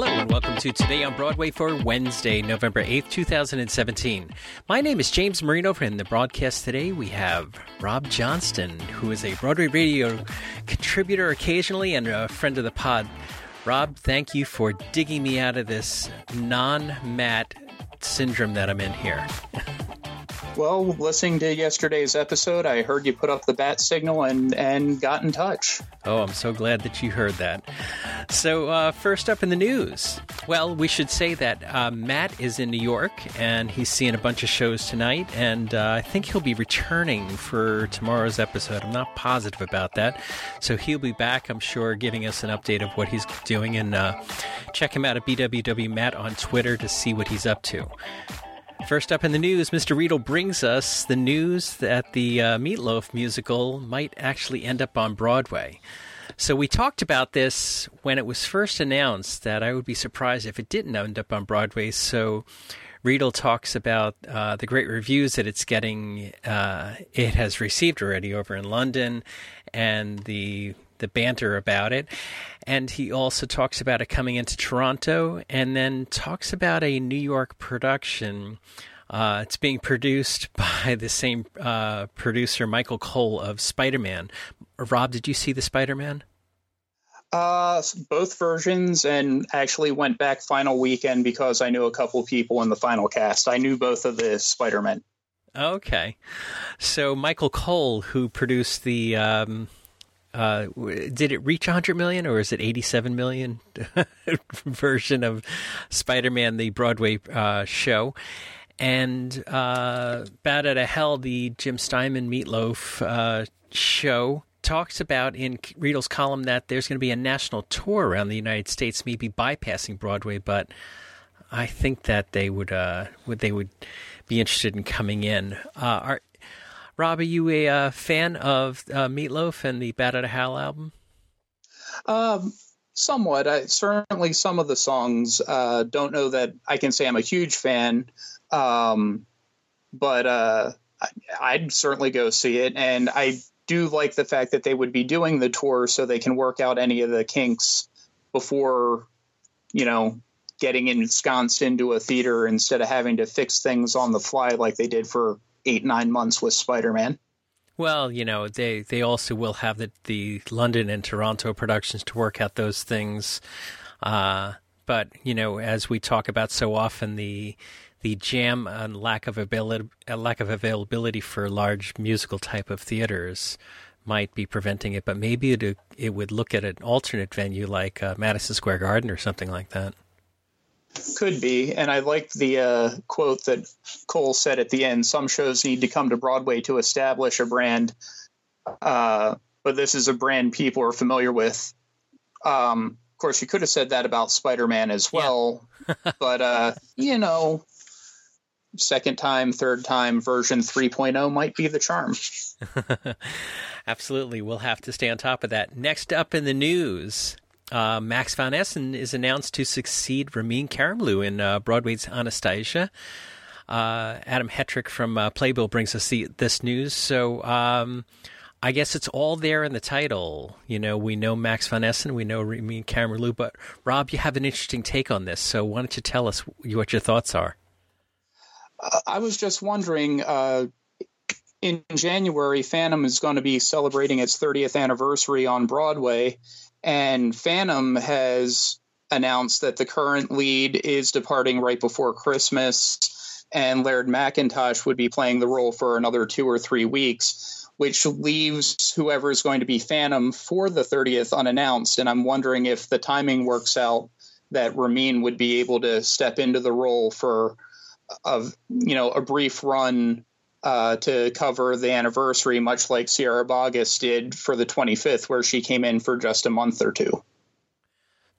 Hello and welcome to Today on Broadway for Wednesday, November 8th, 2017. My name is James Marino. In the broadcast today, we have Rob Johnston, who is a Broadway radio contributor occasionally and a friend of the pod. Rob, thank you for digging me out of this non Matt syndrome that I'm in here. Well, listening to yesterday's episode, I heard you put up the bat signal and, and got in touch. Oh, I'm so glad that you heard that. So, uh, first up in the news. Well, we should say that uh, Matt is in New York and he's seeing a bunch of shows tonight, and uh, I think he'll be returning for tomorrow's episode. I'm not positive about that. So, he'll be back, I'm sure, giving us an update of what he's doing. And uh, check him out at BWW Matt on Twitter to see what he's up to. First up in the news, Mr. Riedel brings us the news that the uh, Meatloaf musical might actually end up on Broadway. So we talked about this when it was first announced that I would be surprised if it didn't end up on Broadway. So Riedel talks about uh, the great reviews that it's getting. Uh, it has received already over in London, and the the banter about it. And he also talks about it coming into Toronto and then talks about a New York production. Uh, it's being produced by the same uh, producer, Michael Cole of Spider Man. Rob, did you see the Spider Man? Uh, both versions, and actually went back final weekend because I knew a couple people in the final cast. I knew both of the Spider Men. Okay, so Michael Cole, who produced the um, uh, did it reach 100 million or is it 87 million version of Spider-Man the Broadway uh, show? And uh, Bat Out of Hell, the Jim Steinman Meatloaf uh, show, talks about in Riedel's column that there's going to be a national tour around the United States, maybe bypassing Broadway, but I think that they would uh, would they would be interested in coming in. Uh, Rob, are you a uh, fan of uh, Meatloaf and the Bat Out of Hell album? Um, somewhat. I, certainly, some of the songs. Uh, don't know that I can say I'm a huge fan, um, but uh, I, would certainly go see it. And I do like the fact that they would be doing the tour so they can work out any of the kinks before, you know, getting ensconced into a theater instead of having to fix things on the fly like they did for eight nine months with Spider Man. Well, you know, they they also will have the the London and Toronto productions to work out those things. Uh, but you know, as we talk about so often, the the jam and lack of ability, lack of availability for large musical type of theaters might be preventing it. But maybe it it would look at an alternate venue like uh, Madison Square Garden or something like that. Could be. And I liked the uh, quote that Cole said at the end some shows need to come to Broadway to establish a brand, uh, but this is a brand people are familiar with. Um, of course, you could have said that about Spider Man as well, yeah. but, uh, you know, second time, third time version 3.0 might be the charm. Absolutely. We'll have to stay on top of that. Next up in the news uh, Max von Essen is announced to succeed Ramin Karimloo in uh, Broadway's Anastasia. Uh, Adam Hetrick from uh, Playbill brings us the, this news. So um, I guess it's all there in the title. You know, we know Max von Essen, we know Ramin Karimloo, but Rob, you have an interesting take on this. So why don't you tell us what your thoughts are? Uh, I was just wondering. Uh, in January, Phantom is going to be celebrating its 30th anniversary on Broadway, and Phantom has announced that the current lead is departing right before Christmas, and Laird Mackintosh would be playing the role for another two or three weeks, which leaves whoever is going to be Phantom for the 30th unannounced. And I'm wondering if the timing works out that Ramin would be able to step into the role for a you know a brief run uh, to cover the anniversary, much like Sierra Boggess did for the 25th, where she came in for just a month or two.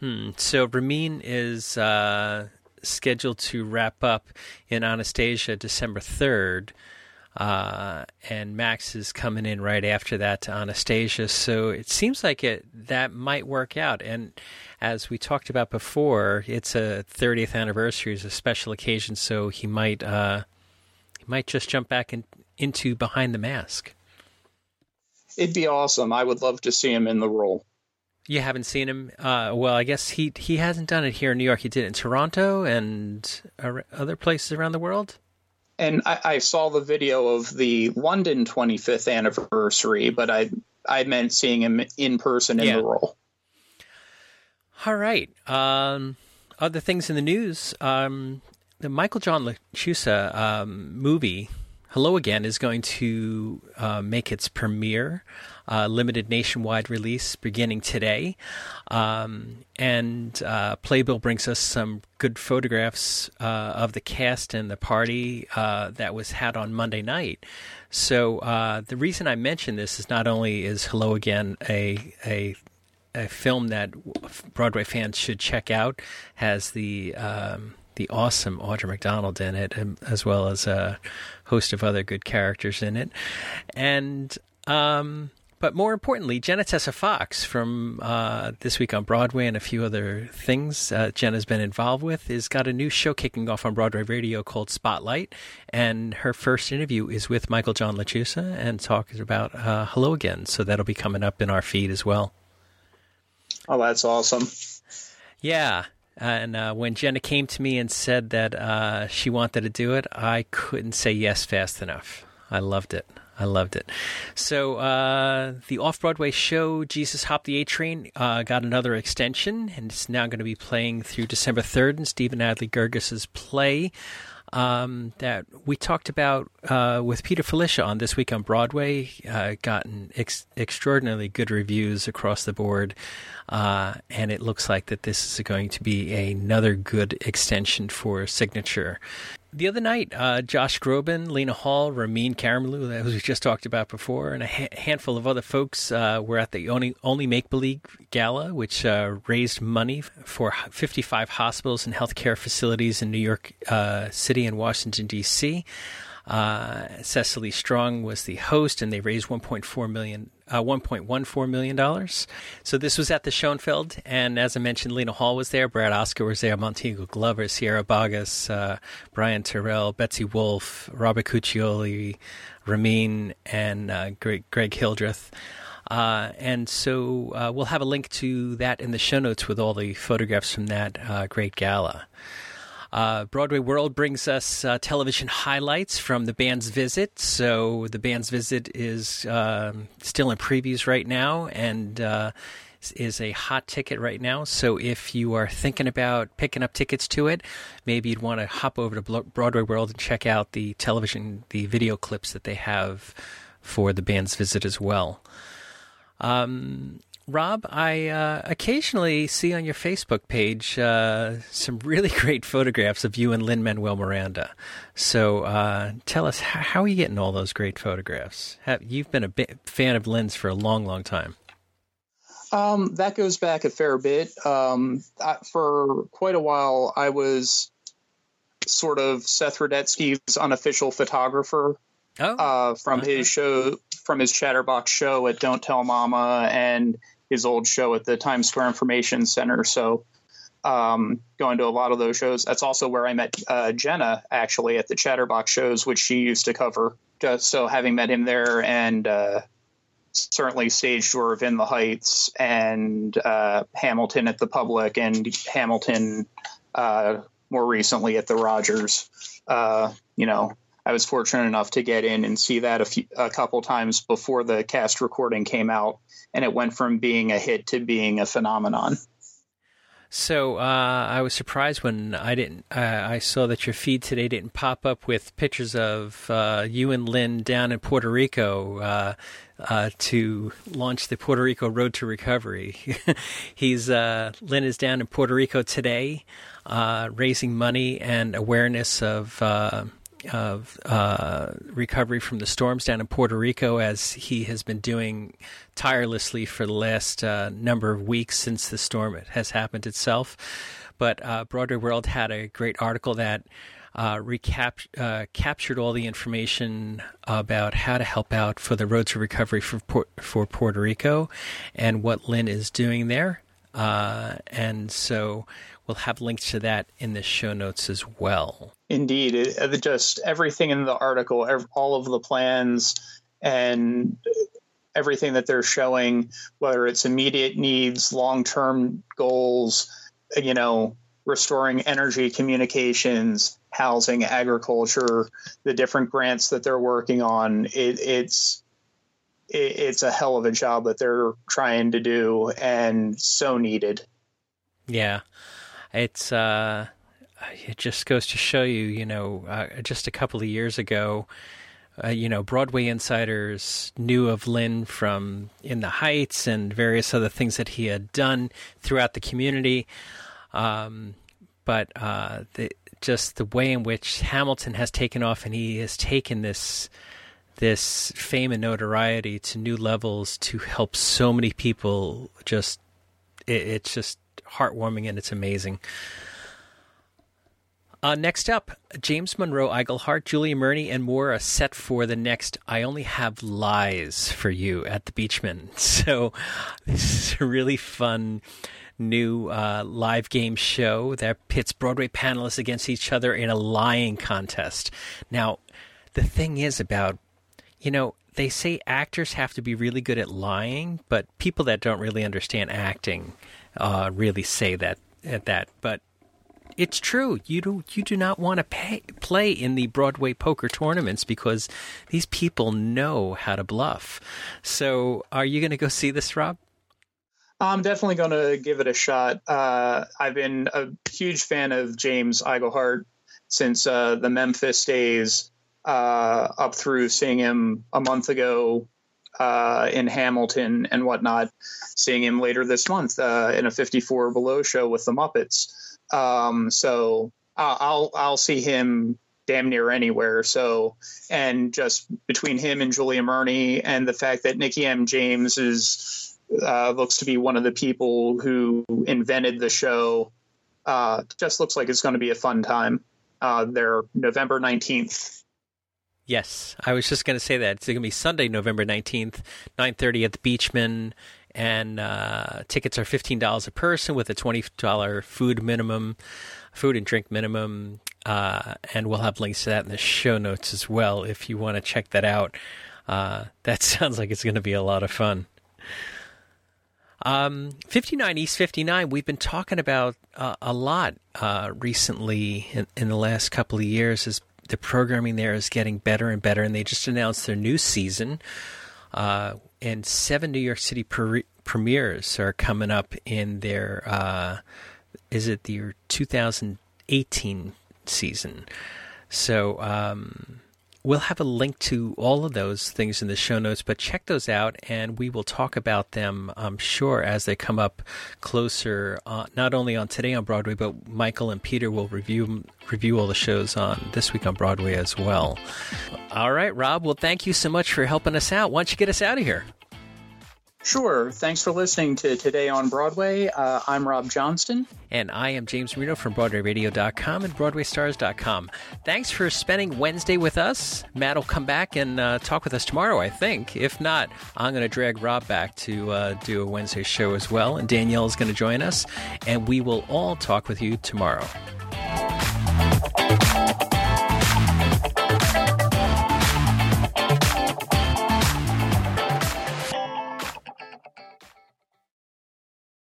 Hmm. So Ramin is uh, scheduled to wrap up in Anastasia December 3rd. Uh, and Max is coming in right after that to Anastasia. So it seems like it that might work out. And as we talked about before, it's a 30th anniversary, it's a special occasion, so he might uh, might just jump back in, into behind the mask. It'd be awesome. I would love to see him in the role. You haven't seen him? Uh, well, I guess he he hasn't done it here in New York. He did it in Toronto and other places around the world. And I, I saw the video of the London 25th anniversary, but I I meant seeing him in person in yeah. the role. All right. Um, other things in the news. Um, the Michael John LaChiusa um, movie, Hello Again, is going to uh, make its premiere, uh, limited nationwide release beginning today. Um, and uh, Playbill brings us some good photographs uh, of the cast and the party uh, that was had on Monday night. So uh, the reason I mention this is not only is Hello Again a a a film that Broadway fans should check out, has the um, the awesome Audra McDonald in it, as well as a host of other good characters in it, and um, but more importantly, Jena Tesse Fox from uh, This Week on Broadway and a few other things uh, Jena's been involved with is got a new show kicking off on Broadway Radio called Spotlight. And her first interview is with Michael John LaChiusa and talking about uh, Hello Again. So that'll be coming up in our feed as well. Oh, that's awesome. Yeah. And uh, when Jena came to me and said that uh, she wanted to do it, I couldn't say yes fast enough. I loved it. I loved it. So uh, the off Broadway show Jesus Hopped the A Train uh, got another extension, and it's now going to be playing through December third in Stephen Adly Guirgis' play. Um, that we talked about uh, with Peter Filichia on this week on Broadway, uh, gotten ex- extraordinarily good reviews across the board, uh, and it looks like that this is going to be another good extension for Signature the other night, uh, Josh Groban, Lena Hall, Ramin Karimloo, that we just talked about before, and a ha- handful of other folks uh, were at the Only, Only Make Believe Gala, which uh, raised money for 55 hospitals and healthcare facilities in New York uh, City and Washington, D.C. Uh, Cecily Strong was the host, and they raised 1.4 million, uh, 1.14 million dollars. So this was at the Schoenfeld, and as I mentioned, Lena Hall was there, Brad Oscar was there, Montego Glover, Sierra Boggess, uh, Brian Terrell, Betsy Wolfe, Robert Cuccioli, Ramin, and uh, Greg, Greg Hildreth. Uh, and so uh, we'll have a link to that in the show notes with all the photographs from that uh, great gala. Uh, Broadway World brings us uh, television highlights from the band's visit. So the band's visit is um, still in previews right now and uh, is a hot ticket right now. So if you are thinking about picking up tickets to it, maybe you'd want to hop over to Broadway World and check out the television, the video clips that they have for the band's visit as well. Um, Rob, I uh, occasionally see on your Facebook page uh, some really great photographs of you and Lin Manuel Miranda. So uh, tell us, how, how, are you getting all those great photographs? Have, you've been a fan of Lin's for a long, long time. Um, that goes back a fair bit. Um, I, for quite a while, I was sort of Seth Rudetsky's unofficial photographer oh, uh, from his show, from his Chatterbox show at Don't Tell Mama, and his old show at the Times Square Information Center. So um, going to a lot of those shows. That's also where I met uh, Jena actually at the Chatterbox shows, which she used to cover. So having met him there and uh, certainly stage tour of In the Heights and uh, Hamilton at the Public and Hamilton uh, more recently at the Rodgers. Uh, you know, I was fortunate enough to get in and see that a, few, a couple times before the cast recording came out and it went from being a hit to being a phenomenon. So uh, I was surprised when I didn't. Uh, I saw that your feed today didn't pop up with pictures of uh, you and Lin down in Puerto Rico uh, uh, to launch the Puerto Rico Road to Recovery. He's uh, Lin is down in Puerto Rico today, raising money and awareness of of uh, recovery from the storms down in Puerto Rico, as he has been doing tirelessly for the last uh, number of weeks since the storm has happened itself. But uh, Broadway World had a great article that uh, recap uh, captured all the information about how to help out for the road to recovery for for Puerto Rico and what Lin is doing there. Uh, and so we'll have links to that in the show notes as well. Indeed, it, just everything in the article, all of the plans, and everything that they're showing, whether it's immediate needs, long term goals, you know, restoring energy communications, housing, agriculture, the different grants that they're working on. It, it's it, it's a hell of a job that they're trying to do, and so needed. Yeah, it's uh, it just goes to show you, you know, uh, just a couple of years ago. Uh, you know, Broadway insiders knew of Lin from In the Heights and various other things that he had done throughout the community. Um, but uh, the, just the way in which Hamilton has taken off, and he has taken this this fame and notoriety to new levels to help so many people. Just it, it's just heartwarming and it's amazing. Uh, next up, James Monroe Iglehart, Julia Murney, and more are set for the next I Only Have Lies for You at the Beechman. So, this is a really fun new uh, live game show that pits Broadway panelists against each other in a lying contest. Now, the thing is about, you know, they say actors have to be really good at lying, but people that don't really understand acting uh, really say that at that. But it's true. You do you do not want to pay, play in the Broadway poker tournaments because these people know how to bluff. So, are you going to go see this, Rob? I'm definitely going to give it a shot. Uh, I've been a huge fan of James Iglehart since uh, the Memphis days, uh, up through seeing him a month ago uh, in Hamilton and whatnot, seeing him later this month uh, in a 54 Below show with the Muppets. Um, so I'll I'll see him damn near anywhere. So, and just between him and Julia Murney and the fact that Nikki M. James is uh, looks to be one of the people who invented the show. Uh, just looks like it's going to be a fun time. Uh, they're November 19th. Yes, I was just going to say that. It's going to be Sunday, November 19th, 9.30 at the Beechman. And uh, tickets are $15 a person with a $20 food minimum, food and drink minimum. Uh, and we'll have links to that in the show notes as well if you want to check that out. Uh, that sounds like it's going to be a lot of fun. Um, 59 East 59, we've been talking about uh, a lot uh, recently in, in, the last couple of years as the programming there is getting better and better. And they just announced their new season. Uh, and seven New York City pre- premieres are coming up in their, uh, is it the 2018 season? So, um, We'll have a link to all of those things in the show notes, but check those out and we will talk about them, I'm sure, as they come up closer, uh, not only on Today on Broadway, but Michael and Peter will review review all the shows on This Week on Broadway as well. All right, Rob, well, thank you so much for helping us out. Why don't you get us out of here? Sure. Thanks for listening to Today on Broadway. Uh, I'm Rob Johnston. And I am James Marino from BroadwayRadio.com and BroadwayStars.com. Thanks for spending Wednesday with us. Matt will come back and uh, talk with us tomorrow, I think. If not, I'm going to drag Rob back to uh, do a Wednesday show as well. And Danielle is going to join us. And we will all talk with you tomorrow.